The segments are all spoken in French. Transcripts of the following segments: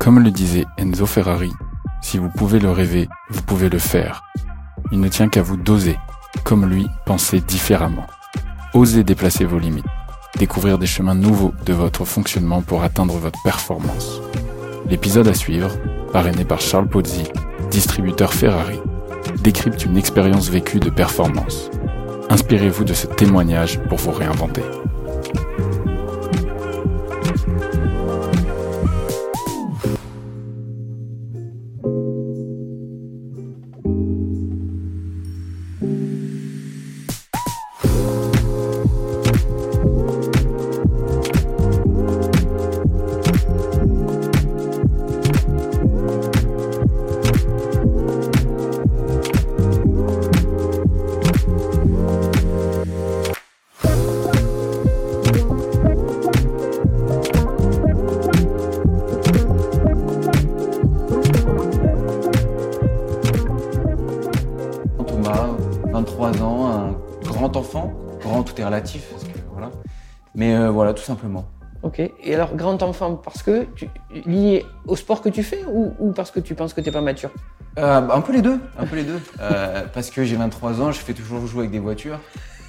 Comme le disait Enzo Ferrari, si vous pouvez le rêver, vous pouvez le faire. Il ne tient qu'à vous d'oser, comme lui, penser différemment. Osez déplacer vos limites. Découvrir des chemins nouveaux de votre fonctionnement pour atteindre votre performance. L'épisode à suivre, parrainé par Charles Pozzi, distributeur Ferrari, décrypte une expérience vécue de performance. Inspirez-vous de ce témoignage pour vous réinventer. Voilà, tout simplement. Ok. Et alors, grand enfant, parce que tu, lié au sport que tu fais ou, ou parce que tu penses que t'es pas mature? Euh, bah, un peu les deux, un peu les deux. Euh, parce que j'ai 23 ans, je fais toujours jouer avec des voitures.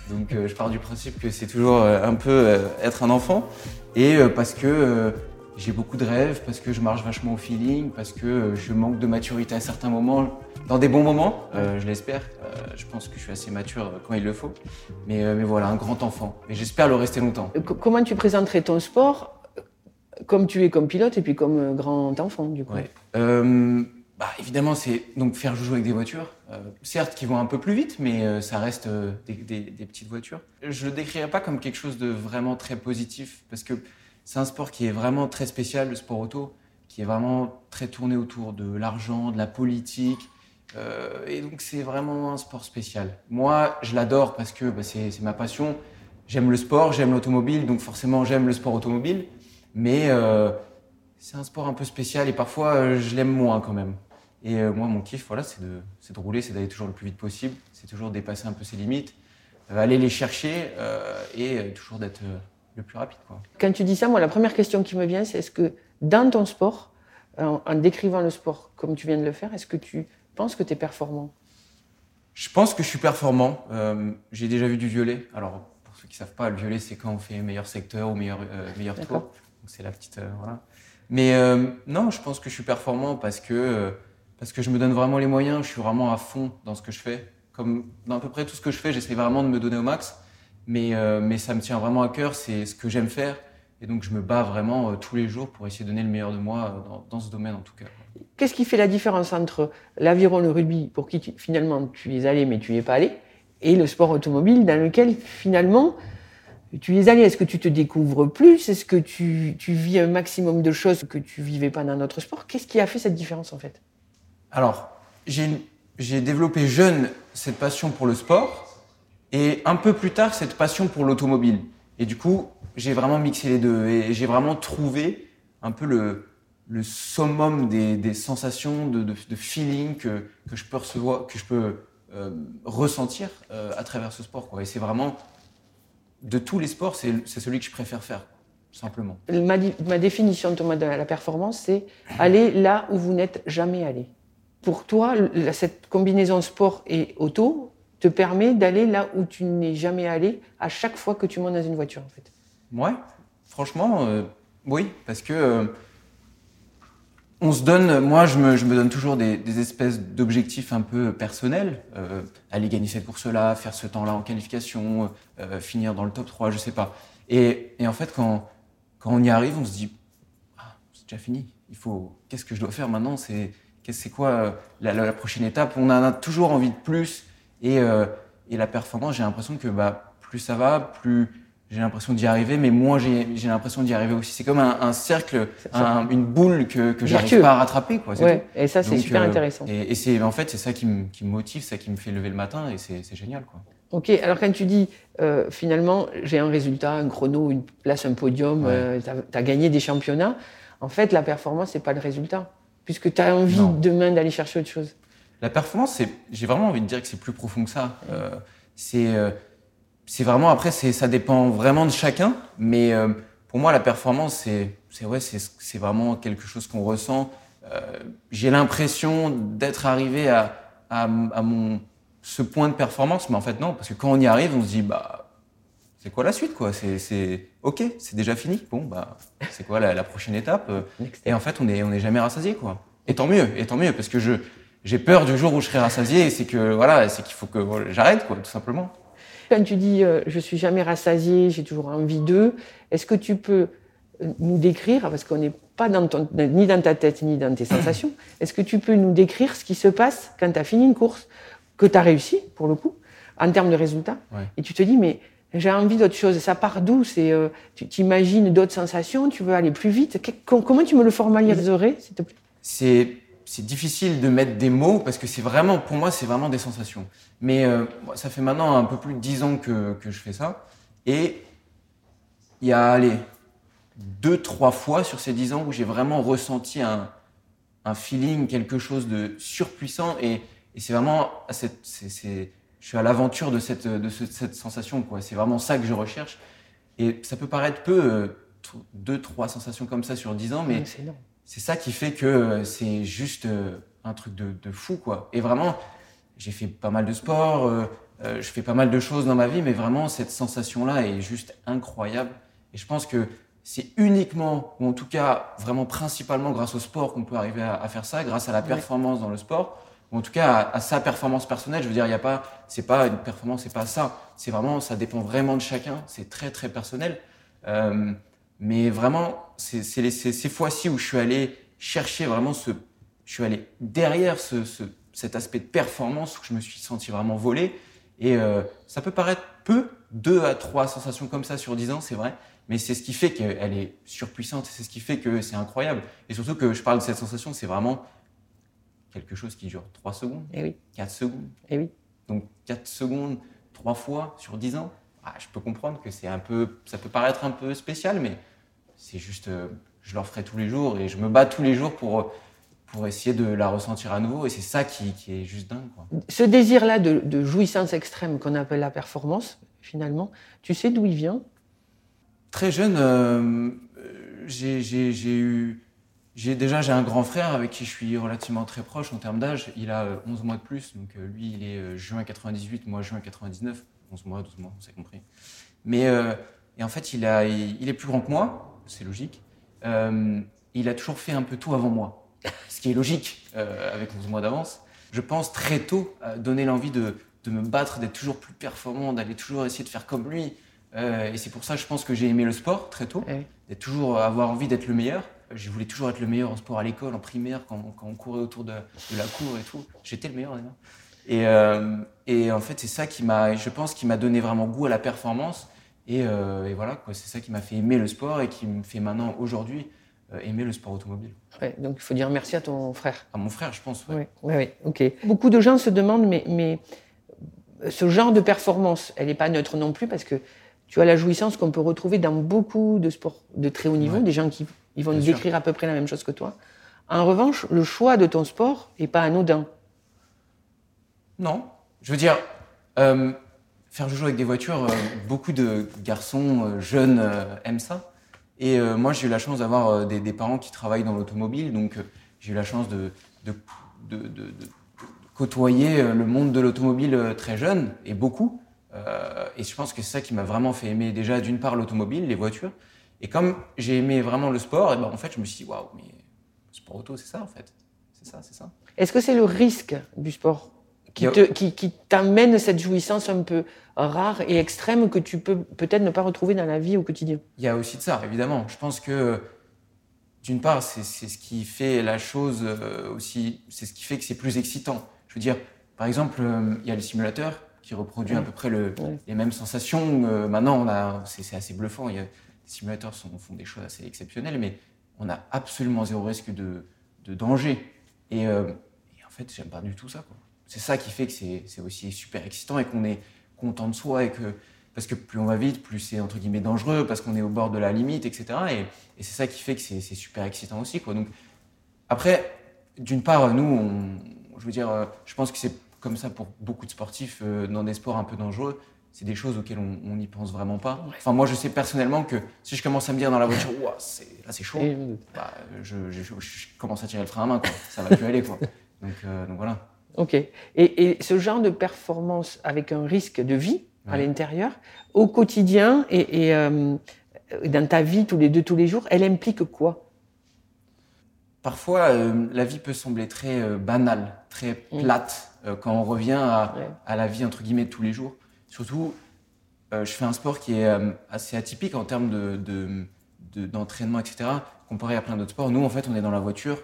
Donc euh, je pars du principe que c'est toujours un peu être un enfant. Et parce que j'ai beaucoup de rêves, parce que je marche vachement au feeling, parce que je manque de maturité à certains moments, dans des bons moments, euh, je l'espère. Euh, je pense que je suis assez mature euh, quand il le faut. Mais, euh, mais voilà, un grand enfant. Et j'espère le rester longtemps. Co- Comment tu présenterais ton sport comme tu es comme pilote et puis comme grand enfant, du coup? Ouais. Bah, évidemment, c'est donc faire jouer avec des voitures, certes qui vont un peu plus vite, mais ça reste des, des- des petites voitures. Je le décrirais pas comme quelque chose de vraiment très positif, parce que c'est un sport qui est vraiment très spécial, le sport auto, qui est vraiment très tourné autour de l'argent, de la politique, euh, et donc c'est vraiment un sport spécial. Moi, je l'adore parce que bah, c'est ma passion. J'aime le sport, j'aime l'automobile, donc forcément j'aime le sport automobile, mais euh, c'est un sport un peu spécial et parfois euh, je l'aime moins quand même. Et moi, mon kiff, voilà, c'est de, rouler, c'est d'aller toujours le plus vite possible, c'est toujours dépasser un peu ses limites, aller les chercher et toujours d'être le plus rapide. Quand tu dis ça, moi, la première question qui me vient, c'est est-ce que dans ton sport, en décrivant le sport comme tu viens de le faire, est-ce que tu penses que tu es performant Je pense que je suis performant. Euh, J'ai déjà vu du violet. Alors, pour ceux qui savent pas, le violet, c'est quand on fait meilleur secteur ou meilleur, euh, meilleur tour. C'est la petite. euh, voilà. Mais euh, non, je pense que je suis performant parce que, parce que je me donne vraiment les moyens. Je suis vraiment à fond dans ce que je fais. Comme dans à peu près tout ce que je fais, j'essaie vraiment de me donner au max. Mais, mais ça me tient vraiment à cœur. C'est ce que j'aime faire. Et donc, je me bats vraiment tous les jours pour essayer de donner le meilleur de moi dans, dans ce domaine, en tout cas. Qu'est-ce qui fait la différence entre l'aviron, le rugby, pour qui finalement tu es allé mais tu n'y es pas allé, et le sport automobile dans lequel finalement tu es allé? Est-ce que tu te découvres plus? Est-ce que tu, vis un maximum de choses que tu vivais pas dans notre sport Qu'est-ce qui a fait cette différence en fait? Alors, j'ai développé jeune cette passion pour le sport et un peu plus tard cette passion pour l'automobile. Et du coup, j'ai vraiment mixé les deux et j'ai vraiment trouvé un peu le, le summum des, des sensations, de, de, de feeling que, que je peux recevoir, que je peux euh, ressentir euh, à travers ce sport. Quoi. Et c'est vraiment, de tous les sports, c'est celui que je préfère faire, simplement. ma, définition Thomas, de la performance, c'est aller là où vous n'êtes jamais allé. Pour toi, cette combinaison sport et auto te permet d'aller là où tu n'es jamais allé à chaque fois que tu montes dans une voiture en fait. Ouais, franchement, euh, oui, parce que on se donne, moi je me, je me donne toujours des, des espèces d'objectifs un peu personnels, euh, aller gagner cette course-là, faire ce temps-là en qualification, euh, finir dans le top 3, je sais pas. Et, et en fait, quand, quand on y arrive, on se dit, ah, c'est déjà fini, il faut, qu'est-ce que je dois faire maintenant? C'est c'est quoi euh, la, la- prochaine étape? On a toujours envie de plus, et, euh, et la performance, j'ai l'impression que bah, plus ça va, plus j'ai l'impression d'y arriver, mais moi j'ai l'impression d'y arriver aussi. C'est comme un, un cercle, un- une boule que, que j'arrive pas à rattraper. Quoi, Ouais, et ça, c'est super euh, intéressant. Et, et c'est en fait c'est ça qui me, qui motive, ça qui me fait lever le matin, et c'est génial. Quoi. Ok, alors quand tu dis euh, finalement j'ai un résultat, un chrono, une place, un podium, Ouais. tu as, gagné des championnats, en fait la performance c'est pas le résultat, puisque tu as envie Non. demain d'aller chercher autre chose. La performance, c'est, j'ai vraiment envie de dire que c'est plus profond que ça. Euh, c'est, euh, c'est vraiment après, c'est, ça dépend vraiment de chacun. Mais euh, pour moi, la performance, c'est, c'est ouais, c'est, c'est vraiment quelque chose qu'on ressent. Euh, j'ai l'impression d'être arrivé à, à, à mon ce point de performance, mais en fait non, parce que quand on y arrive, on se dit bah c'est quoi la suite quoi? C'est, c'est ok, c'est déjà fini. Bon bah c'est quoi la, la prochaine étape? Euh, Et en fait, on est on est jamais rassasié quoi. Et tant mieux, et tant mieux, parce que je j'ai peur du jour où je serai rassasié, c'est que voilà, c'est qu'il faut que j'arrête quoi, tout simplement. Quand tu dis euh, je suis jamais rassasié, j'ai toujours envie d'eux, est-ce que tu peux euh, nous décrire, parce qu'on n'est pas dans ton, ni dans ta tête ni dans tes sensations, est-ce que tu peux nous décrire ce qui se passe quand tu as fini une course, que tu as réussi pour le coup, en termes de résultats, Ouais. et tu te dis mais j'ai envie d'autre chose, ça part d'où C'est euh, Tu t'imagines d'autres sensations, tu veux aller plus vite Que- Comment tu me le formaliserais, s'il te plaît? C'est c'est difficile de mettre des mots parce que c'est vraiment, pour moi, c'est vraiment des sensations. Mais euh, ça fait maintenant un peu plus de dix ans que, je fais ça, et il y a allez deux trois fois sur ces dix ans où j'ai vraiment ressenti un feeling, quelque chose de surpuissant, et, c'est vraiment je suis à l'aventure de cette sensation. C'est vraiment ça que je recherche. Et ça peut paraître peu, euh, deux trois sensations comme ça sur dix ans, mais énorme. C'est ça qui fait que euh, c'est juste euh, un truc de, de fou, quoi. Et vraiment, j'ai fait pas mal de sport, euh, euh, je fais pas mal de choses dans ma vie, mais vraiment, cette sensation-là est juste incroyable. Et je pense que c'est uniquement, ou en tout cas, vraiment principalement grâce au sport qu'on peut arriver à, à faire ça, grâce à la performance dans le sport, ou en tout cas à, à sa performance personnelle. Je veux dire, il y a pas, c'est pas une performance, c'est pas ça. C'est vraiment, ça dépend vraiment de chacun. C'est très très personnel. Euh, mais vraiment, c'est ces fois-ci où je suis allé chercher vraiment ce, je suis allé derrière ce, ce- cet aspect de performance où je me suis senti vraiment volé. Et euh, ça peut paraître peu, deux à trois sensations comme ça sur dix ans, c'est vrai, mais c'est ce qui fait qu'elle est surpuissante, c'est ce qui fait que c'est incroyable. Et surtout que je parle de cette sensation, c'est vraiment quelque chose qui dure trois secondes, Eh oui, quatre secondes. eh oui. Donc 4 secondes, trois fois sur 10 ans, ah, je peux comprendre que c'est un peu, ça peut paraître un peu spécial, mais c'est juste, euh, je le referai tous les jours et je me bats tous les jours pour, pour essayer de la ressentir à nouveau. Et c'est ça qui, qui est juste dingue. Quoi. Ce désir-là de, de jouissance extrême qu'on appelle la performance, finalement, tu sais d'où il vient? Très jeune, euh, euh, j'ai eu, déjà j'ai un grand frère avec qui je suis relativement très proche en termes d'âge. Il a euh, 11 mois de plus, donc euh, lui il est euh, juin 98, moi juin 99, 11 mois, 12 mois, on s'est compris. Mais euh, et en fait il a, il, il est plus grand que moi, c'est logique. Euh, il a toujours fait un peu tout avant moi, ce qui est logique euh, avec 11 mois d'avance. Je pense très tôt à donner l'envie de, de me battre, d'être toujours plus performant, d'aller toujours essayer de faire comme lui. Euh, et c'est pour ça, je pense que j'ai aimé le sport très tôt, Eh oui. d'être toujours avoir envie d'être le meilleur. Je voulais toujours être le meilleur en sport à l'école, en primaire, quand, quand on courait autour de, de la cour et tout. J'étais le meilleur d'ailleurs. Et, euh, et en fait, c'est ça qui m'a, je pense, qui m'a donné vraiment goût à la performance. Et, euh, et voilà, c'est ça qui m'a fait aimer le sport et qui me fait maintenant, aujourd'hui, euh, aimer le sport automobile. Ouais, Donc il faut dire merci à ton frère. À mon frère, je pense. ouais. Oui, oui, ok. Beaucoup de gens se demandent, mais, mais ce genre de performance, elle n'est pas neutre non plus parce que tu as la jouissance qu'on peut retrouver dans beaucoup de sports de très haut niveau, Ouais. des gens qui ils vont Bien nous sûr. décrire à peu près la même chose que toi. En revanche, le choix de ton sport n'est pas anodin. Non. Je veux dire, euh, faire joujou avec des voitures, euh, beaucoup de garçons euh, jeunes euh, aiment ça. Et moi, j'ai eu la chance d'avoir des, parents qui travaillent dans l'automobile, donc j'ai eu la chance de, côtoyer le monde de l'automobile très jeune, et beaucoup. Et je pense que c'est ça qui m'a vraiment fait aimer déjà, d'une part, l'automobile, les voitures. Et comme j'ai aimé vraiment le sport, et ben, en fait, je me suis dit, waouh, mais sport auto, c'est ça, en fait. C'est ça, c'est ça. Est-ce que c'est le risque du sport? Qui te- t'amène cette jouissance un peu rare et extrême que tu peux peut-être ne pas retrouver dans la vie au quotidien Il y a aussi de ça, évidemment. Je pense que, d'une part, c'est c'est ce qui fait la chose euh, aussi, c'est ce qui fait que c'est plus excitant. Je veux dire, par exemple, euh, il y a le simulateur, qui reproduit à peu près le, les mêmes sensations. Euh, maintenant, on a, c'est, assez bluffant. Il y a, les simulateurs sont, font des choses assez exceptionnelles, mais on a absolument zéro risque de, de danger. Et, euh, et, en fait, j'aime pas du tout ça. Quoi. C'est ça qui fait que c'est, aussi super excitant et qu'on est content de soi et que parce que plus on va vite, plus c'est entre guillemets dangereux, parce qu'on est au bord de la limite, etc. Et, et c'est ça qui fait que c'est, super excitant aussi. Quoi. Donc, après, d'une part, nous, on, je veux dire, euh, je pense que c'est comme ça pour beaucoup de sportifs euh, dans des sports un peu dangereux. C'est des choses auxquelles on n'y pense vraiment pas. Enfin, moi, je sais personnellement que si je commence à me dire dans la voiture, là, c'est chaud, bah, je, commence à tirer le frein à main, quoi. ça va plus aller. Quoi. Donc, euh, donc voilà. Ok. Et, et, ce genre de performance avec un risque de vie à l'intérieur, au quotidien et, et dans ta vie tous les deux, tous les jours, elle implique quoi? Parfois, euh, la vie peut sembler très euh, banale, très mm. plate euh, quand on revient à, à, la vie entre guillemets de tous les jours. Surtout, je fais un sport qui est assez atypique en termes de, d'entraînement, de, etc. Comparé à plein d'autres sports. Nous, en fait, on est dans la voiture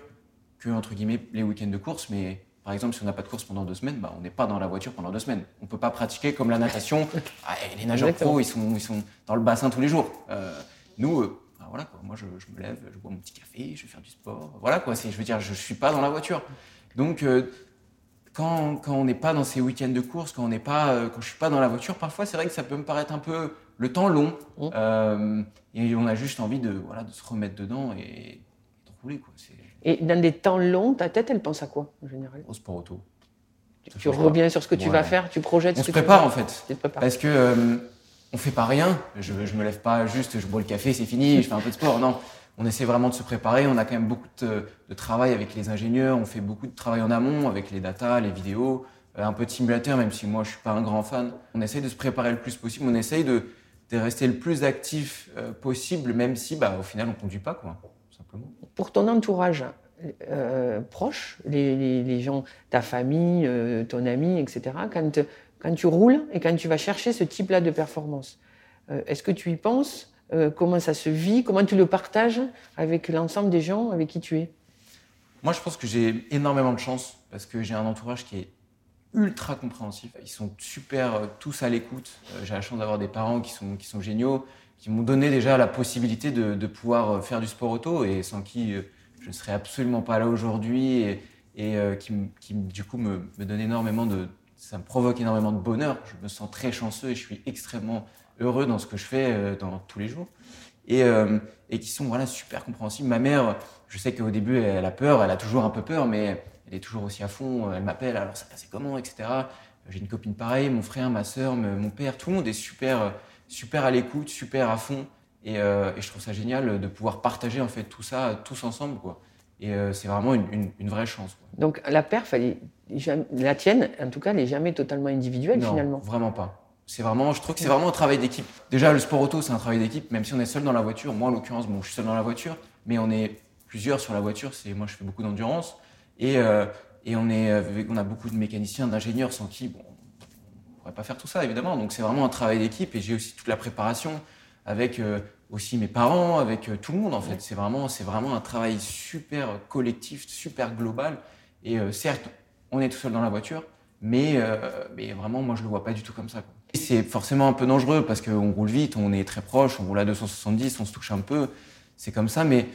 que entre guillemets les week-ends de course, mais par exemple, si on n'a pas de course pendant deux semaines, bah, on n'est pas dans la voiture pendant deux semaines. On peut pas pratiquer comme la natation. Ah, les nageurs pro, ils sont, ils sont dans le bassin tous les jours. nous voilà quoi. Moi, je, me lève, je bois mon petit café, je vais faire du sport. Voilà quoi. je veux dire, je, ne suis pas dans la voiture. Donc, euh, quand, quand, on n'est pas dans ces week-ends de course, quand on n'est pas, euh, quand je suis pas dans la voiture, parfois c'est vrai que ça peut me paraître un peu le temps long. Mmh. Euh, et on a juste envie de, voilà, de se remettre dedans et, de rouler quoi. Et dans des temps longs, ta tête, elle pense à quoi en général? Au sport auto. Tu, reviens sur ce que tu vas faire, tu projettes. On se prépare en fait. Parce que on fait pas rien. Je, je me lève pas juste, je bois le café, c'est fini, je fais un peu de sport. Non, on essaie vraiment de se préparer. On a quand même beaucoup de, travail avec les ingénieurs. On fait beaucoup de travail en amont avec les datas, les vidéos, euh, un peu de simulateur, même si moi je suis pas un grand fan. On essaye de se préparer le plus possible. On essaye de, rester le plus actif euh, possible, même si, bah, au final, on conduit pas, quoi, Pour ton entourage, euh, proche, les, les, gens, ta famille, ton ami, etc., quand quand tu roules et quand tu vas chercher ce type-là de performance. Euh, est-ce que tu y penses euh, Comment ça se vit Comment tu le partages avec l'ensemble des gens avec qui tu es? Moi, je pense que j'ai énormément de chance parce que j'ai un entourage qui est ultra compréhensif. Ils sont super euh, tous à l'écoute. j'ai la chance d'avoir des parents qui sont, qui sont géniaux, qui m'ont donné déjà la possibilité de, pouvoir faire du sport auto et sans qui je ne serais absolument pas là aujourd'hui et, qui, qui, du coup me, me donne énormément de, ça me provoque énormément de bonheur. Je me sens très chanceux et je suis extrêmement heureux dans ce que je fais euh, dans tous les jours. Et, euh, et qui sont voilà, super compréhensibles. Ma mère, je sais qu'au début, elle a peur, elle a toujours un peu peur, mais elle est toujours aussi à fond. Elle m'appelle, alors ça passait comment, etc. J'ai une copine pareille, mon frère, ma soeur, mon père, tout le monde est super, super à l'écoute, super à fond. Et, euh, et, je trouve ça génial de pouvoir partager en fait tout ça tous ensemble. Quoi. Et c'est vraiment une, une, vraie chance. Quoi. Donc la perf, elle la tienne, en tout cas, n'est jamais totalement individuelle non, finalement. Vraiment pas. C'est vraiment, je trouve que c'est vraiment un travail d'équipe. Déjà, le sport auto, c'est un travail d'équipe, même si on est seul dans la voiture. Moi, en l'occurrence, bon, je suis seul dans la voiture, mais on est plusieurs sur la voiture. C'est moi, je fais beaucoup d'endurance et, euh, et on est, on a beaucoup de mécaniciens, d'ingénieurs sans qui, bon, on pourrait pas faire tout ça évidemment. Donc c'est vraiment un travail d'équipe et j'ai aussi toute la préparation avec euh, aussi mes parents, avec euh, tout le monde en fait. C'est vraiment, c'est vraiment un travail super collectif, super global. Et certes, on est tout seul dans la voiture, mais, euh, mais vraiment, moi, je le vois pas du tout comme ça. C'est forcément un peu dangereux parce qu'on roule vite, on est très proche, on roule à 270, on se touche un peu. C'est comme ça, mais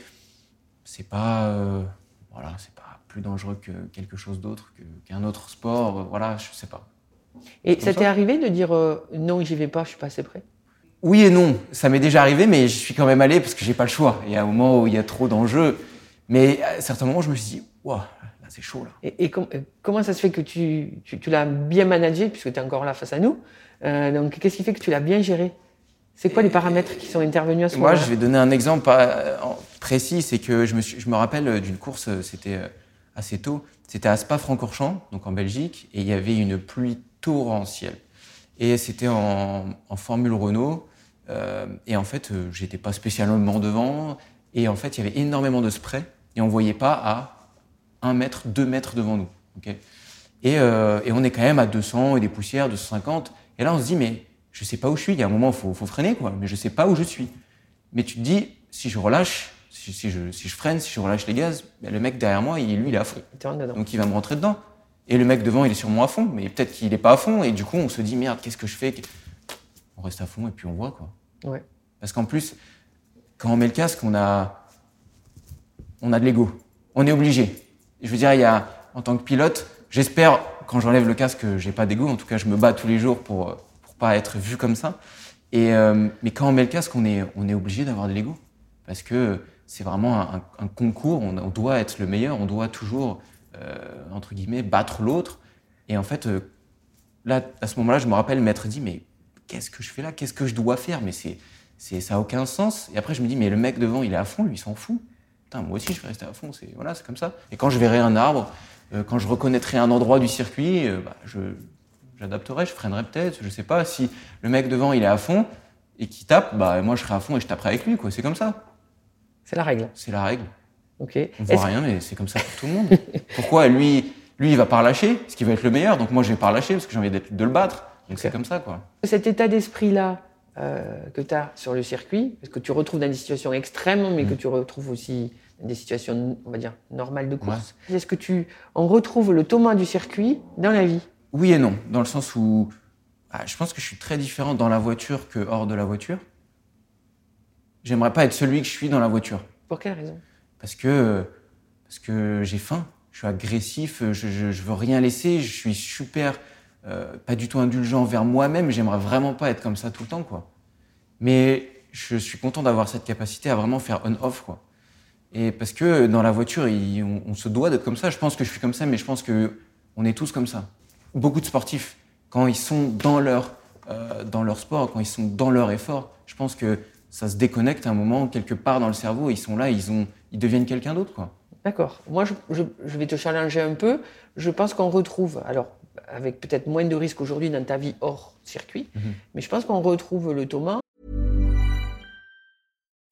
c'est pas, euh, voilà, c'est pas plus dangereux que quelque chose d'autre, qu'un autre sport. Euh, voilà, je sais pas. Et ça t'est arrivé de dire non, j'y vais pas, je suis pas assez prêt? Oui et non. Ça m'est déjà arrivé, mais je suis quand même allé parce que j'ai pas le choix. Il y a un moment où il y a trop d'enjeux. Mais à certains moments, je me suis dit, waouh, c'est chaud là. Et, euh, comment ça se fait que tu, tu, l'as bien managé, puisque tu es encore là face à nous euh, Donc qu'est-ce qui fait que tu l'as bien géré? C'est quoi les paramètres qui sont intervenus à ce moment-là? Moi, je vais donner un exemple euh, précis, c'est que je me, je me rappelle d'une course, c'était assez tôt, c'était à Spa-Francorchamps, donc en Belgique, et il y avait une pluie torrentielle. Et c'était en, en, Formule Renault, et en fait, j'étais pas spécialement devant, et en fait, il y avait énormément de spray, et on voyait pas à un mètre, deux mètres devant nous. Euh, et, on est quand même à 200 et des poussières, 250. Et là, on se dit, mais je sais pas où je suis. Il y a un moment, il faut, freiner, quoi. Mais je sais pas où je suis. Mais tu te dis, si je relâche, si, je, freine, si je relâche les gaz, ben, le mec derrière moi, il, lui, il est à fond. Donc il va me rentrer dedans. Et le mec devant, il est sûrement à fond, mais peut-être qu'il n'est pas à fond, et du coup, on se dit merde, qu'est-ce que je fais? On reste à fond et puis on voit quoi. Ouais. Parce qu'en plus, quand on met le casque, on a, on a de l'ego. On est obligé. Je veux dire, il y a, en tant que pilote, j'espère, quand j'enlève le casque, que j'ai pas d'ego. En tout cas, je me bats tous les jours pour, pour pas être vu comme ça. Et, euh, mais quand on met le casque, on est, on est obligé d'avoir de l'ego. Parce que c'est vraiment un, un concours, on, on, doit être le meilleur, on doit toujours, entre guillemets, battre l'autre. Et en fait, euh, là, à ce moment-là, je me rappelle m'être dit, mais qu'est-ce que je fais là? Qu'est-ce que je dois faire? Mais c'est, c'est, ça n'a aucun sens. Et après, je me dis, mais le mec devant, il est à fond, lui, il s'en fout. Putain, moi aussi, je vais rester à fond. C'est, voilà, c'est comme ça. Et quand je verrai un arbre, euh, quand je reconnaîtrai un endroit du circuit, euh, bah, je, j'adapterai, je freinerai peut-être, je sais pas. Si le mec devant, il est à fond et qui tape, bah, moi, je serai à fond et je taperai avec lui, quoi. C'est comme ça. C'est la règle. C'est la règle. Ok. On voit rien, mais c'est comme ça pour tout le monde. Pourquoi lui, lui, il va pas relâcher, parce qu'il va être le meilleur, donc moi, je vais pas relâcher parce que j'ai envie de le battre. Donc c'est comme ça, quoi. Cet état d'esprit-là euh, que tu as sur le circuit, parce que tu retrouves dans des situations extrêmes, mais Mm. que tu retrouves aussi dans des situations, on va dire, normales de course. Est-ce que tu, on retrouve le Thomas du circuit dans la vie? Oui et non, dans le sens où ah, je pense que je suis très différent dans la voiture que hors de la voiture. J'aimerais pas être celui que je suis dans la voiture. Pour quelle raison? Parce que, parce que j'ai faim, je suis agressif, je, je, je veux rien laisser, je suis super, euh, pas du tout indulgent envers moi-même, j'aimerais vraiment pas être comme ça tout le temps, quoi. Mais je suis content d'avoir cette capacité à vraiment faire on-off, quoi. Et parce que dans la voiture, on, on se doit d'être comme ça. Je pense que je suis comme ça, mais je pense que on est tous comme ça. Beaucoup de sportifs, quand ils sont dans leur, euh, dans leur sport, quand ils sont dans leur effort, je pense que ça se déconnecte à un moment, quelque part dans le cerveau, ils sont là, ils, ont, ils deviennent quelqu'un d'autre, quoi. D'accord. Moi, je, je- je vais te challenger un peu. Je pense qu'on retrouve, alors avec peut-être moins de risques aujourd'hui dans ta vie hors circuit, mais je pense qu'on retrouve le Thomas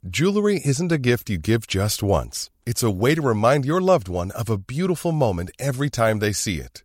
Jewelry isn't a gift you give just once. It's a way to remind your loved one of a beautiful moment every time they see it.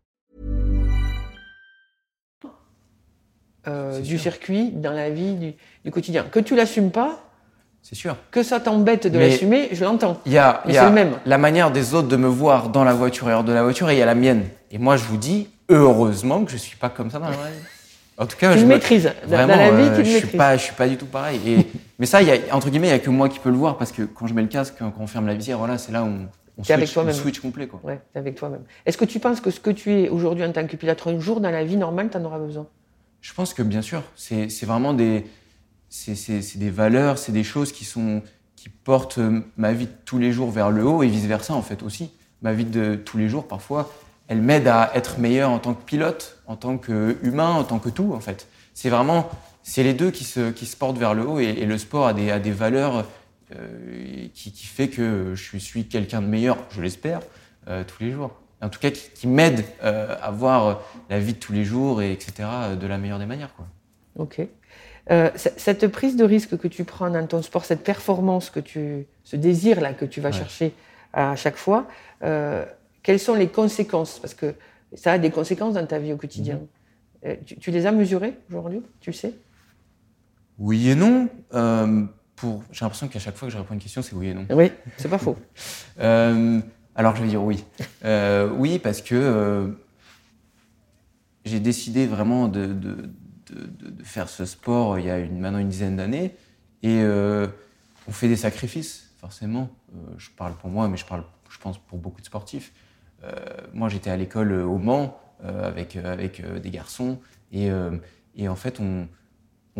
Euh, du circuit dans la vie du, du quotidien. Que tu l'assumes pas, C'est sûr. que ça t'embête de l'assumer, je l'entends. Il y a, y a le même. la manière des autres de me voir dans la voiture et hors de la voiture, et il y a la mienne. Et moi, je vous dis, heureusement que je suis pas comme ça dans la vie. En tout cas, Tu je me- dans Vraiment, la vie, euh, tu je suis maîtrises. pas, je suis pas du tout pareil. Et, mais ça, y a, entre guillemets, il y a que moi qui peux le voir parce que quand je mets le casque, quand on ferme la visière, voilà, c'est là où on, on avec switch, switch complet, quoi. Ouais, avec toi-même. Est-ce que tu penses que ce que tu es aujourd'hui en tant que pilote, un jour dans la vie normale, tu en auras besoin? Je pense que bien sûr, c'est vraiment des, des valeurs, c'est des choses qui sont qui portent euh, ma vie de tous les jours vers le haut et vice versa en fait aussi. Ma vie de tous les jours parfois, elle m'aide à être meilleur en tant que pilote, en tant qu'humain, en tant que tout en fait. C'est vraiment, c'est les deux qui se qui se portent vers le haut et, et le sport a des a des valeurs euh, qui qui fait que je suis quelqu'un de meilleur, je l'espère, euh, tous les jours. En tout cas, qui, qui m'aide euh, à voir la vie de tous les jours et etc. de la meilleure des manières quoi. Ok. Euh, cette prise de risque que tu prends dans ton sport, cette performance que tu, ce désir là que tu vas Ouais. chercher à chaque fois, euh, quelles sont les conséquences? Parce que ça a des conséquences dans ta vie au quotidien. Mhm. Euh, tu, tu les as mesurées aujourd'hui? Tu le sais? Oui et non. Euh, pour, j'ai l'impression qu'à chaque fois que je réponds à une question, c'est oui et non. Oui, c'est pas faux. Euh, alors je vais dire oui. Euh, oui parce que euh, j'ai décidé vraiment de, faire ce sport il y a une, maintenant une dizaine d'années et euh, on fait des sacrifices forcément. Euh, je parle pour moi, mais je parle, je pense pour beaucoup de sportifs. Euh, moi j'étais à l'école au Mans euh, avec, avec euh, des garçons et, euh, en fait on,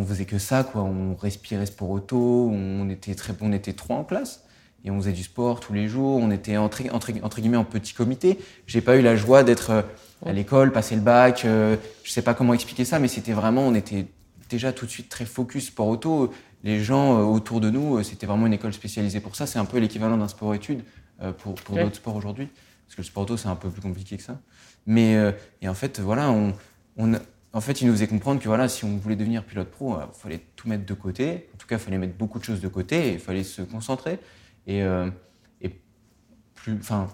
faisait que ça, quoi. On respirait sport auto, on était très, on était trois en classe et on faisait du sport tous les jours. On était entre, entre, entre guillemets en petit comité. J'ai pas eu la joie d'être euh, à l'école, passer le bac. Euh, je sais pas comment expliquer ça, mais c'était vraiment, on était déjà tout de suite très focus sport auto. Les gens euh, autour de nous, c'était vraiment une école spécialisée pour ça. C'est un peu l'équivalent d'un sport-études pour, pour d'autres sports aujourd'hui. Parce que le sport auto, c'est un peu plus compliqué que ça. Mais et en fait, voilà, on, on, en fait, il nous faisait comprendre que voilà, si on voulait devenir pilote pro, il fallait tout mettre de côté. En tout cas, il fallait mettre beaucoup de choses de côté et il fallait se concentrer. Et, euh, et plus, enfin,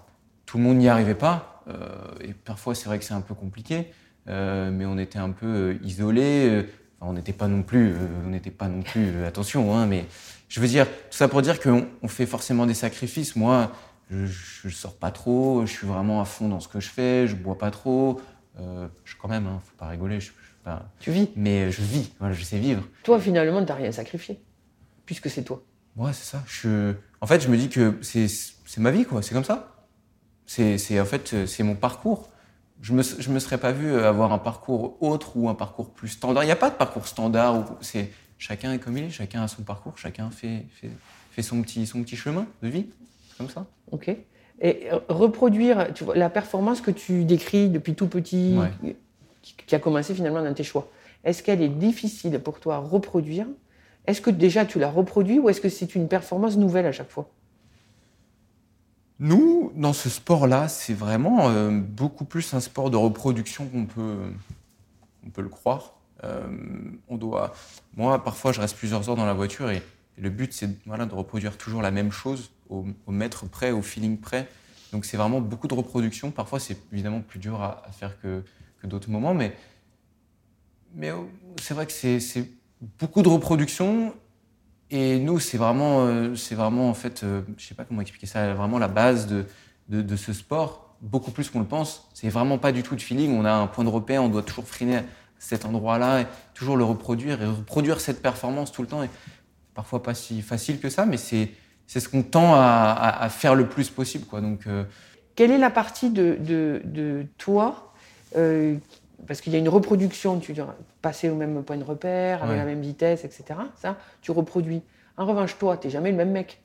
tout le monde n'y arrivait pas. Euh, et parfois, c'est vrai que c'est un peu compliqué, euh, mais on était un peu isolés. on n'était pas non plus, on n'était pas non plus, attention, hein, mais je veux dire, tout ça pour dire qu'on on fait forcément des sacrifices. Moi, je, ne sors pas trop, je suis vraiment à fond dans ce que je fais, je bois pas trop. je quand même, hein, faut pas rigoler. Je, pas, tu vis Mais je vis, voilà, je sais vivre. Toi, finalement, tu n'as rien sacrifié, puisque c'est toi. Ouais, c'est ça. Je, en fait, je me dis que c'est ma vie, quoi. C'est comme ça. C'est en fait c'est mon parcours. Je me je me serais pas vu avoir un parcours autre ou un parcours plus standard. Il n'y a pas de parcours standard. C'est chacun est comme il est. Chacun a son parcours. Chacun fait fait, fait son petit son petit chemin de vie. Comme ça. Ok. Et reproduire tu vois, la performance que tu décris depuis tout petit, qui a commencé finalement dans tes choix. Est-ce qu'elle est difficile pour toi à reproduire est-ce que déjà tu l'as reproduit ou est-ce que c'est une performance nouvelle à chaque fois? Nous, dans ce sport-là, c'est vraiment euh, beaucoup plus un sport de reproduction qu'on peut, on peut le croire. Euh, on doit, moi, parfois, je reste plusieurs heures dans la voiture et, le but, c'est voilà, de reproduire toujours la même chose au, mètre près, au feeling près. Donc, c'est vraiment beaucoup de reproduction. Parfois, c'est évidemment plus dur à, faire que, que d'autres moments, mais, mais oh, c'est vrai que c'est beaucoup de reproduction. Et nous, c'est vraiment, euh, c'est vraiment en fait, euh, je sais pas comment expliquer ça, vraiment la base de, de, ce sport, beaucoup plus qu'on le pense. C'est vraiment pas du tout de feeling. On a un point de repère, on doit toujours freiner cet endroit-là et toujours le reproduire et reproduire cette performance tout le temps. Et parfois pas si facile que ça, mais c'est, c'est ce qu'on tend à, à, faire le plus possible. Quoi. Donc, euh, Quelle est la partie de, de, de toi parce qu'il y a une reproduction, tu dois passer au même point de repère, avec la même vitesse, etc. Ça, tu reproduis. En revanche, toi, tu n'es jamais le même mec.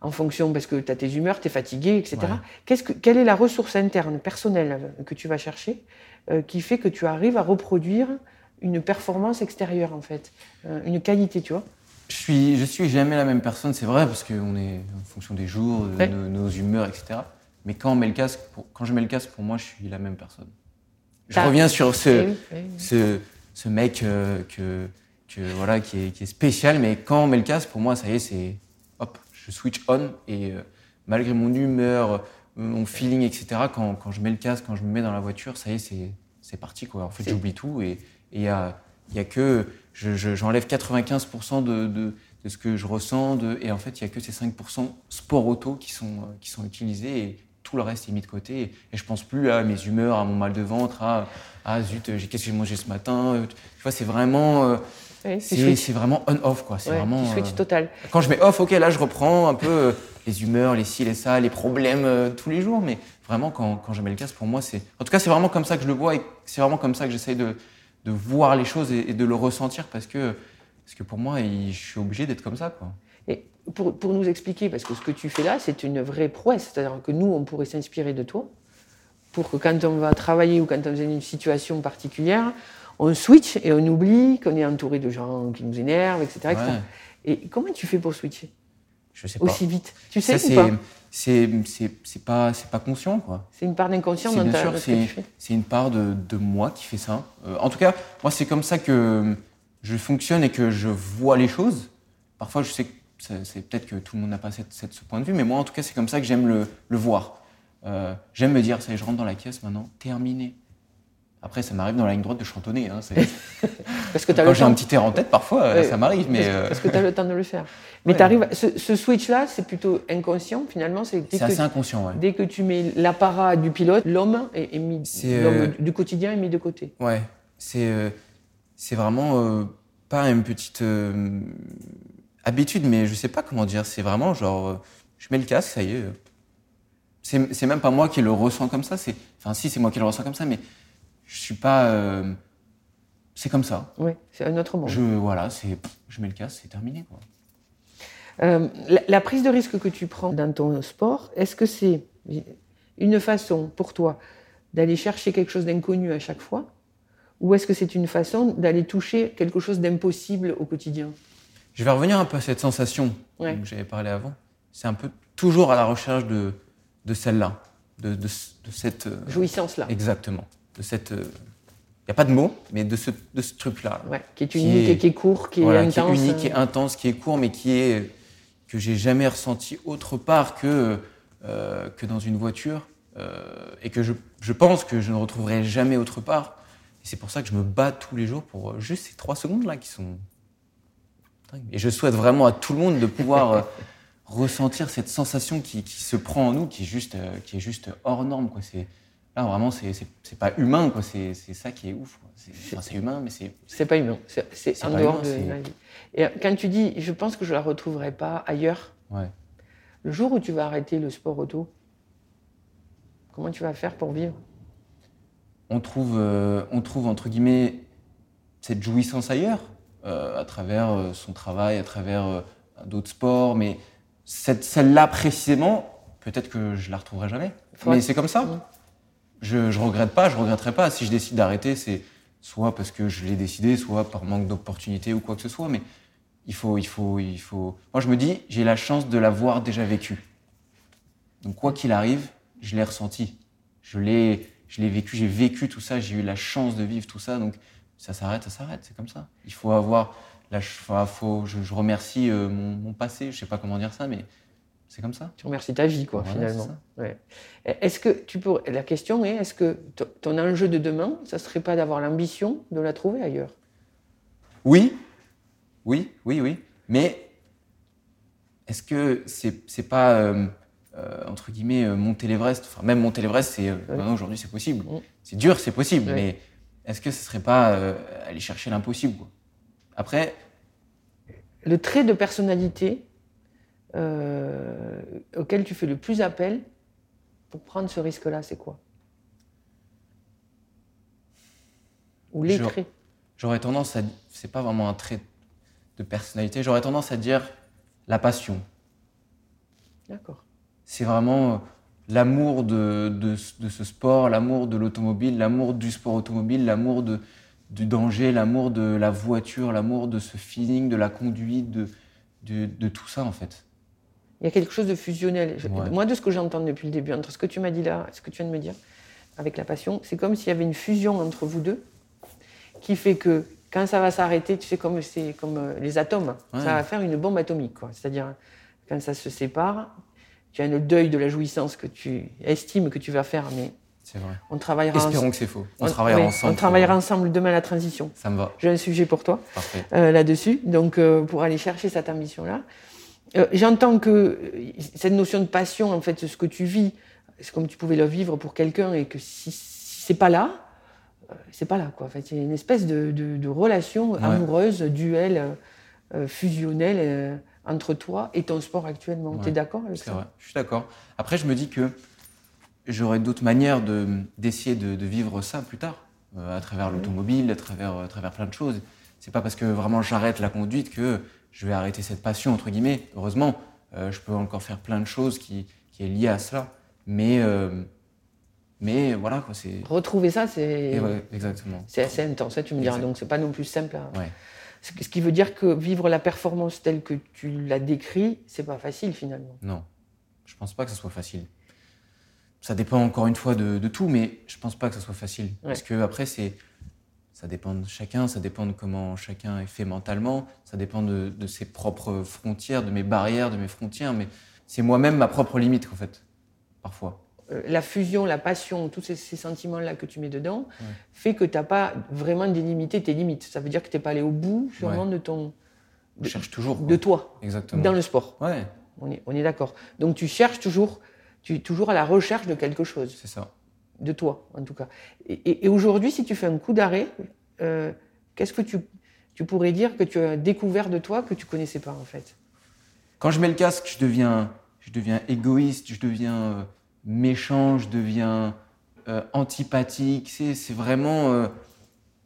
En fonction, parce que tu as tes humeurs, tu es fatigué, etc. que, quelle est la ressource interne, personnelle, que tu vas chercher, euh, qui fait que tu arrives à reproduire une performance extérieure, en fait, euh, une qualité, tu vois? Je suis, je suis jamais la même personne, c'est vrai, parce qu'on est en fonction des jours, de nos, humeurs, etc. Mais quand, on met le casque, quand je mets le casque, pour moi, je suis la même personne. Je reviens sur ce, ce, ce, mec euh, que, que, voilà, qui, est, qui est spécial, mais quand on met le casque, pour moi, ça y est, c'est hop, je switch on et euh, malgré mon humeur, euh, mon feeling, etc., quand, quand, je mets le casque, quand je me mets dans la voiture, ça y est, c'est, c'est parti. Quoi. En fait, j'oublie tout et il y a, y a que. j'enlève 95% de, de, de, ce que je ressens de, et en fait, il y a que ces 5% sport auto qui sont, qui sont utilisés. Et, tout le reste est mis de côté. Et, je pense plus à mes humeurs, à mon mal de ventre, à, ah zut, qu'est-ce que j'ai mangé ce matin. Tu vois, c'est vraiment. Euh, c'est vraiment on-off, quoi. C'est vraiment. switch euh, total. Quand je mets off, ok, là, je reprends un peu euh, les humeurs, les ci, les ça, les problèmes tous les jours. Mais vraiment, quand, quand je mets le casque, pour moi, c'est. En tout cas, c'est vraiment comme ça que je le vois et c'est vraiment comme ça que j'essaye de, de, voir les choses et, de le ressentir parce que, parce que pour moi, je suis obligé d'être comme ça, quoi. Et pour, pour, nous expliquer, parce que ce que tu fais là, c'est une vraie prouesse, c'est-à-dire que nous, on pourrait s'inspirer de toi pour que quand on va travailler ou quand on est dans une situation particulière, on switch et on oublie qu'on est entouré de gens qui nous énervent, etc. Et comment tu fais pour switcher? Je sais pas. Aussi vite Tu sais Ça, ou pas? c'est pas c'est pas conscient quoi. C'est une part d'inconscient dans bien sûr c'est une part de, de, moi qui fait ça. Euh, en tout cas moi c'est comme ça que je fonctionne et que je vois les choses. Parfois je sais que c'est peut-être que tout le monde n'a pas cette, ce point de vue, mais moi, en tout cas, c'est comme ça que j'aime le, voir. Euh, j'aime me dire, ça y est, je rentre dans la caisse maintenant, terminé. Après, ça m'arrive dans la ligne droite de chantonner. Hein, parce que Quand j'ai un petit air en tête, parfois, ça m'arrive. Mais parce, que tu as le temps de le faire. Mais tu arrives, ce, switch-là, c'est plutôt inconscient, finalement. C'est assez inconscient, ouais. Dès que tu mets l'apparat du pilote, l'homme est, mis, euh, du quotidien est mis de côté. Ouais, c'est euh, c'est vraiment pas une petite habitude, mais je sais pas comment dire. C'est vraiment genre, euh, je mets le casque, ça y est. C'est même pas moi qui le ressens comme ça. C'est, enfin, si, c'est moi qui le ressens comme ça, mais je suis pas. Euh, c'est comme ça. Oui, c'est un autre monde. Je, voilà, c'est, je mets le casque, c'est terminé. Quoi. Euh, la, la prise de risque que tu prends dans ton sport, est-ce que c'est une façon pour toi d'aller chercher quelque chose d'inconnu à chaque fois? Ou est-ce que c'est une façon d'aller toucher quelque chose d'impossible au quotidien? Je vais revenir un peu à cette sensation Ouais. dont j'avais parlé avant. C'est un peu toujours à la recherche de, de celle-là, de, de, ce- de cette. euh, Jouissance-là. Exactement. De cette. Il n'y a pas de mots, mais de ce, de ce truc-là. Ouais, qui est Qui unique est- et qui est court, qui Voilà, est qui est intense. unique, qui est intense, qui est court, mais qui est que j'ai jamais ressenti autre part que euh, que dans une voiture euh, et que je, je pense que je ne retrouverai jamais autre part. Et c'est pour ça que je me bats tous les jours pour euh, juste ces trois secondes là qui sont. Et je souhaite vraiment à tout le monde de pouvoir euh, ressentir cette sensation qui, qui se prend en nous, qui est juste euh, qui est juste hors norme quoi. C'est là vraiment c'est c'est pas humain quoi. C'est c'est ça qui est ouf. quoi. C'est enfin, humain mais c'est C'est pas humain. C'est c'est en dehors humain, de la vie. Et euh, quand tu dis, je pense que je la retrouverai pas ailleurs, ouais. le jour où tu vas arrêter le sport auto, comment tu vas faire pour vivre? On trouve, euh, on trouve entre guillemets cette jouissance ailleurs, à travers euh, son travail, à travers euh, d'autres sports, mais cette, celle-là précisément, peut-être que je la retrouverai jamais. Mais c'est comme ça. Mm. Je, je regrette pas, je regretterai pas. Si je décide d'arrêter, c'est soit parce que je l'ai décidé, soit par manque d'opportunité ou quoi que ce soit. Mais il faut, il faut, il faut. Moi, je me dis, j'ai la chance de l'avoir déjà vécu. Donc quoi qu'il arrive, je l'ai ressenti. Je l'ai, je l'ai vécu, j'ai vécu tout ça, j'ai eu la chance de vivre tout ça. Donc ça s'arrête, ça s'arrête, c'est comme ça. Il faut avoir ch- enfin, faut, je, je remercie euh, mon, mon passé, je sais pas comment dire ça, mais c'est comme ça. Tu remercies ta vie, quoi, Voilà, finalement. Ouais. Est-ce que tu peux. La question est est-ce que ton enjeu de demain, ça serait pas d'avoir l'ambition de la trouver ailleurs? Oui, oui, oui, oui. Mais est-ce que c'est c'est pas euh, euh, entre guillemets monter l'Everest? Enfin, même monter l'Everest, c'est Ouais. maintenant, aujourd'hui, c'est possible. Mm. C'est dur, c'est possible. Mais est-ce que ce serait pas euh, aller chercher l'impossible quoi? Après, Le trait de personnalité euh, auquel tu fais le plus appel pour prendre ce risque-là, c'est quoi? Ou les Je- traits j'aurais tendance à, c'est pas vraiment un trait de personnalité. J'aurais tendance à dire la passion. D'accord. c'est vraiment euh, l'amour de, de, de ce sport, l'amour de l'automobile, l'amour du sport automobile, l'amour du danger, l'amour de la voiture, l'amour de ce feeling, de la conduite, de, de, tout ça en fait. Il y a quelque chose de fusionnel. Ouais. Moi, de ce que j'entends depuis le début, entre ce que tu m'as dit là et ce que tu viens de me dire, avec la passion, c'est comme s'il y avait une fusion entre vous deux qui fait que quand ça va s'arrêter, tu sais, comme, c'est comme euh, les atomes, Ouais. ça va faire une bombe atomique. C'est-à-dire, quand ça se sépare, tu as le deuil de la jouissance que tu estimes que tu vas faire, mais vrai. on travaillera Espérons ensemble. que c'est faux. On, travaillera ouais, ensemble. On travaillera ensemble demain à la transition. Ça me va. J'ai un sujet pour toi euh, là-dessus, donc euh, pour aller chercher cette ambition-là. Euh, J'entends que euh, cette notion de passion, en fait, ce que tu vis, c'est comme tu pouvais le vivre pour quelqu'un et que si, si c'est pas là, c'est pas là, quoi. En fait, c'est une espèce de, de- de relation amoureuse, duel, fusionnel euh, entre toi et ton sport actuellement. Ouais. Tu es d'accord avec C'est ça? vrai. Je suis d'accord. Après, je me dis que j'aurais d'autres manières de- d'essayer de, de vivre ça plus tard, euh, à travers l'automobile, à travers, à travers plein de choses. C'est pas parce que vraiment j'arrête la conduite que je vais arrêter cette passion, entre guillemets. Heureusement, euh, je peux encore faire plein de choses qui, qui est liées à cela. Mais, euh, mais voilà, quoi, c'est. Retrouver ça, c'est ouais, exactement. c'est assez intense, ça, tu me diras. Exact. Donc, c'est pas non plus simple. à- Ouais. Ce qui veut dire que vivre la performance telle que tu l'as décrit, c'est pas facile finalement. Non, je pense pas que ce soit facile. Ça dépend encore une fois de, de tout, mais je pense pas que ce soit facile. Parce que après, c'est, ça dépend de chacun, ça dépend de comment chacun est fait mentalement, ça dépend de, de ses propres frontières, de mes barrières, de mes frontières, mais c'est moi-même ma propre limite en fait, parfois. Euh, la fusion, la passion, tous ces, ces sentiments-là que tu mets dedans, fait que tu n'as pas vraiment délimité tes limites. Ça veut dire que tu n'es pas allé au bout, sûrement, Ouais. de, ton, Je cherche toujours. quoi. de toi, Exactement. dans le sport. Ouais, On est, on est d'accord. Donc tu cherches toujours, tu es toujours à la recherche de quelque chose, c'est ça. de toi en tout cas. Et, et- et aujourd'hui, si tu fais un coup d'arrêt, euh, qu'est-ce que tu, tu pourrais dire que tu as découvert de toi que tu connaissais pas en fait? Quand je mets le casque, je deviens, je deviens égoïste, je deviens euh, méchant, je deviens euh, antipathique. C'est, vraiment. euh,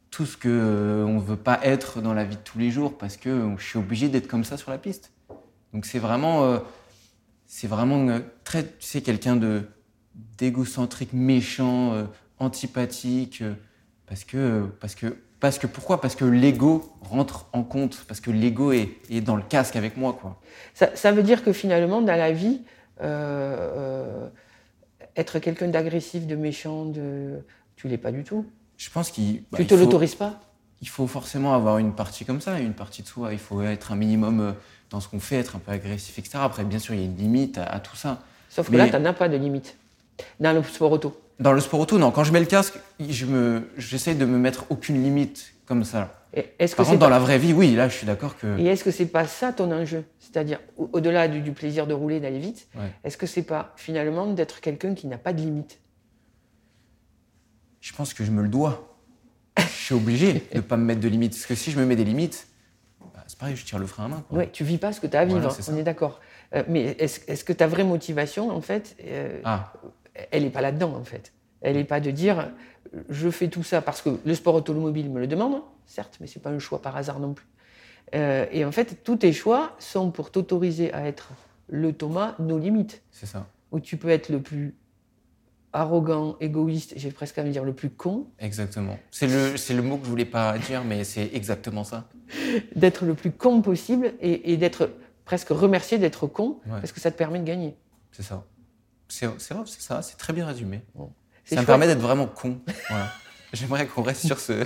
tout ce que euh, on veut pas être dans la vie de tous les jours parce que je suis obligé d'être comme ça sur la piste. Donc c'est vraiment, c'est vraiment très, tu quelqu'un de d'égocentrique, méchant, antipathique, parce que, parce que, parce que pourquoi? Parce que l'ego rentre en compte, parce que l'ego est, dans le casque avec moi, quoi. Ça, veut dire que finalement, dans la vie, être quelqu'un d'agressif, de méchant, de... tu l'es pas du tout. Je pense qu'il bah, tu te l'autorises pas il faut forcément avoir une partie comme ça, une partie de soi. Il faut être un minimum euh, dans ce qu'on fait, être un peu agressif, etc. Après, bien sûr, il y a une limite à, à tout ça. Sauf que Mais- là, tu n'as pas de limite. Dans le sport auto. Dans le sport auto, non. Quand je mets le casque, je me, j'essaie de me mettre aucune limite comme ça. Est-ce Par contre, dans pas... la vraie vie, oui, là, je suis d'accord que. Et est-ce que c'est pas ça ton enjeu? C'est-à-dire, au- au-delà du, du plaisir de rouler, d'aller vite, Ouais. est-ce que c'est pas finalement d'être quelqu'un qui n'a pas de limite? Je pense que je me le dois. Je suis obligé de ne pas me mettre de limites. Parce que si je me mets des limites, bah, c'est pareil, je tire le frein à main. Quoi. Ouais, tu vis pas ce que tu as à vivre, Voilà, c'est ça. on est d'accord. Euh, mais est-ce est-ce que ta vraie motivation, en fait, euh, Ah, elle n'est pas là-dedans, en fait. Elle n'est pas de dire, je fais tout ça parce que le sport automobile me le demande, certes, mais c'est pas un choix par hasard non plus. Euh, et en fait, tous tes choix sont pour t'autoriser à être le Thomas, nos limites. c'est ça. Où tu peux être le plus arrogant, égoïste, j'ai presque envie de dire le plus con, Exactement. C'est le, c'est le mot que je voulais pas dire, mais c'est exactement ça. d'être le plus con possible et, et d'être presque remercié d'être con Ouais. parce que ça te permet de gagner. C'est ça. C'est, ça. C'est très bien résumé. Ça me permet d'être vraiment con. Voilà. J'aimerais qu'on reste sur ce.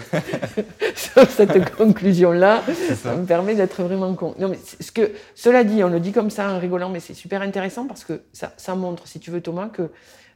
sur cette conclusion-là, ça. ça me permet d'être vraiment con. Non, mais ce que, cela dit, on le dit comme ça en rigolant, mais c'est super intéressant parce que ça, ça montre, si tu veux, Thomas, que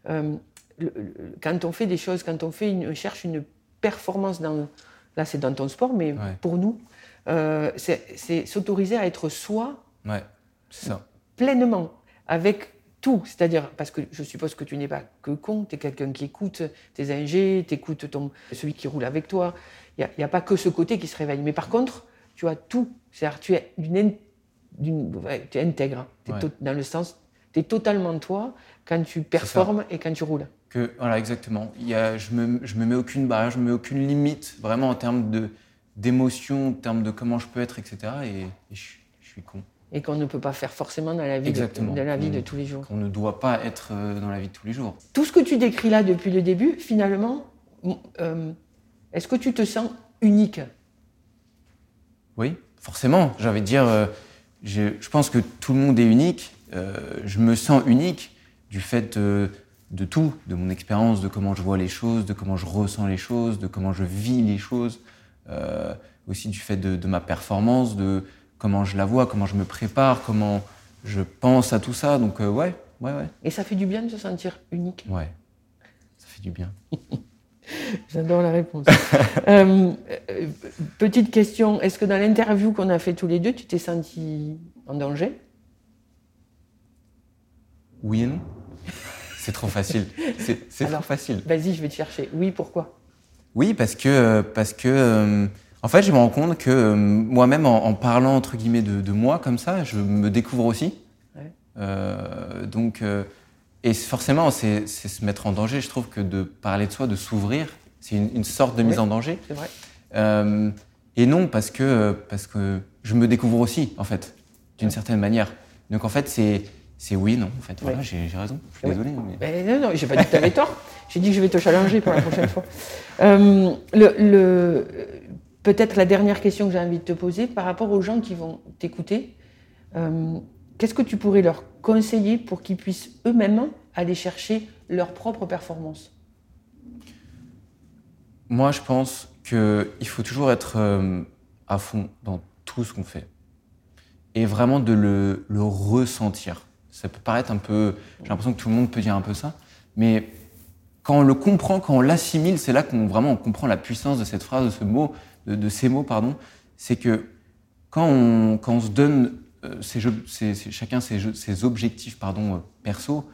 euh, le- le- quand on fait des choses, quand on, fait une, on cherche une performance dans, là c'est dans ton sport, mais Ouais. pour nous, euh, c'est c'est s'autoriser à être soi Ouais, c'est ça. pleinement, avec tout. C'est-à-dire, parce que je suppose que tu n'es pas que con, tu es quelqu'un qui écoute tes ingés, tu écoutes ton, celui qui roule avec toi. Il n'y a, pas que ce côté qui se réveille. Mais par contre, tu as tout. C'est-à-dire, tu es, ouais, tu es intègre. Tu es Ouais. dans le sens, tu es totalement toi quand tu performes et quand tu roules. Que, voilà, exactement. Il y a, je me, je me mets aucune barrière, je me mets aucune limite, vraiment en termes d'émotion, en termes de comment je peux être, etc. Et, et je, je suis con. Et qu'on ne peut pas faire forcément dans la vie, de, Exactement. de la vie de tous les jours. Qu'on ne doit pas être euh, dans la vie de tous les jours. Tout ce que tu décris là depuis le début, finalement, euh, est-ce que tu te sens unique? Oui, forcément. J'ai envie de dire, euh, je, je pense que tout le monde est unique. Euh, je me sens unique du fait de tout, de mon expérience, de comment je vois les choses, de comment je ressens les choses, de comment je vis les choses, aussi du fait de, de ma performance, de comment je la vois, comment je me prépare, comment je pense à tout ça. Donc euh, ouais, ouais, ouais, Et ça fait du bien de se sentir unique ouais, ça fait du bien. J'adore la réponse. Euh, euh, petite question, est-ce que dans l'interview qu'on a fait tous les deux, tu t'es senti en danger? Oui et non. C'est trop facile. C'est trop facile. Vas-y, je vais te chercher. Oui, pourquoi? Oui, parce que, parce que en fait, je me rends compte que euh, moi-même, en, en parlant entre guillemets de, de moi comme ça, je me découvre aussi. Ouais. Euh, donc, euh, et forcément, c'est se mettre en danger. Je trouve que de parler de soi, de s'ouvrir, c'est une, une sorte de mise Oui. en danger. C'est vrai et non, parce que, parce que je me découvre aussi, en fait, d'une certaine manière. Donc, en fait, c'est c'est oui, non. En fait, voilà, Ouais. j'ai raison. Je suis désolé. mais- Ben, Non, non, j'ai pas dit que tu avais tort. J'ai dit que je vais te challenger pour la prochaine fois. Le, le- Peut-être la dernière question que j'ai envie de te poser, par rapport aux gens qui vont t'écouter, euh, qu'est-ce que tu pourrais leur conseiller pour qu'ils puissent eux-mêmes aller chercher leur propre performance? Moi, je pense qu'il faut toujours être euh, à fond dans tout ce qu'on fait. Et vraiment de le, le ressentir. Ça peut paraître un peu. J'ai l'impression que tout le monde peut dire un peu ça. Mais quand on le comprend, quand on l'assimile, c'est là qu'on vraiment on comprend la puissance de cette phrase, de ce mot, de, ces mots, pardon. C'est que quand on, quand on se donne euh, chacun ses, objectifs pardon, euh, perso,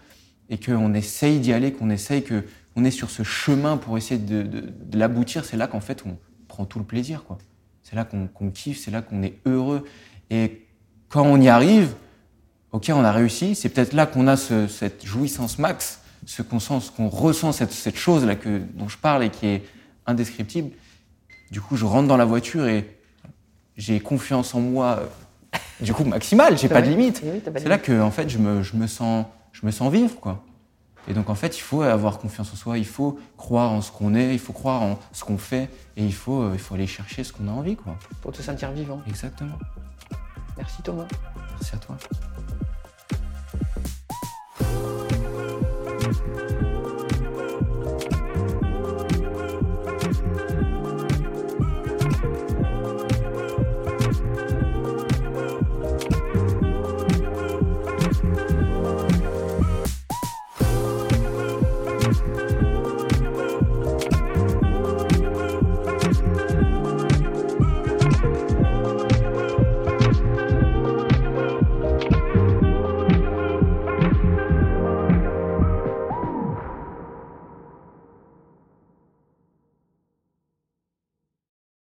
et qu'on essaye d'y aller, qu'on essaye, que on est sur ce chemin pour essayer de, l'aboutir, c'est là qu'en fait on prend tout le plaisir. quoi. C'est là qu'on kiffe, c'est là qu'on est heureux. Et quand on y arrive, ok, on a réussi, c'est peut-être là qu'on a ce- cette jouissance max, ce qu'on sent, ce qu'on ressent, cette, cette chose-là dont je parle et qui est indescriptible. Du coup, je rentre dans la voiture et j'ai confiance en moi, du coup, maximale, j'ai pas, de limite. C'est là que, en fait, je me, je me, sens, je me sens vivre, quoi. Et donc, en fait, il faut avoir confiance en soi, il faut croire en ce qu'on est, il faut croire en ce qu'on fait, et il faut, euh, il faut aller chercher ce qu'on a envie, quoi. Pour te sentir vivant. Exactement. Merci Thomas. Merci à toi.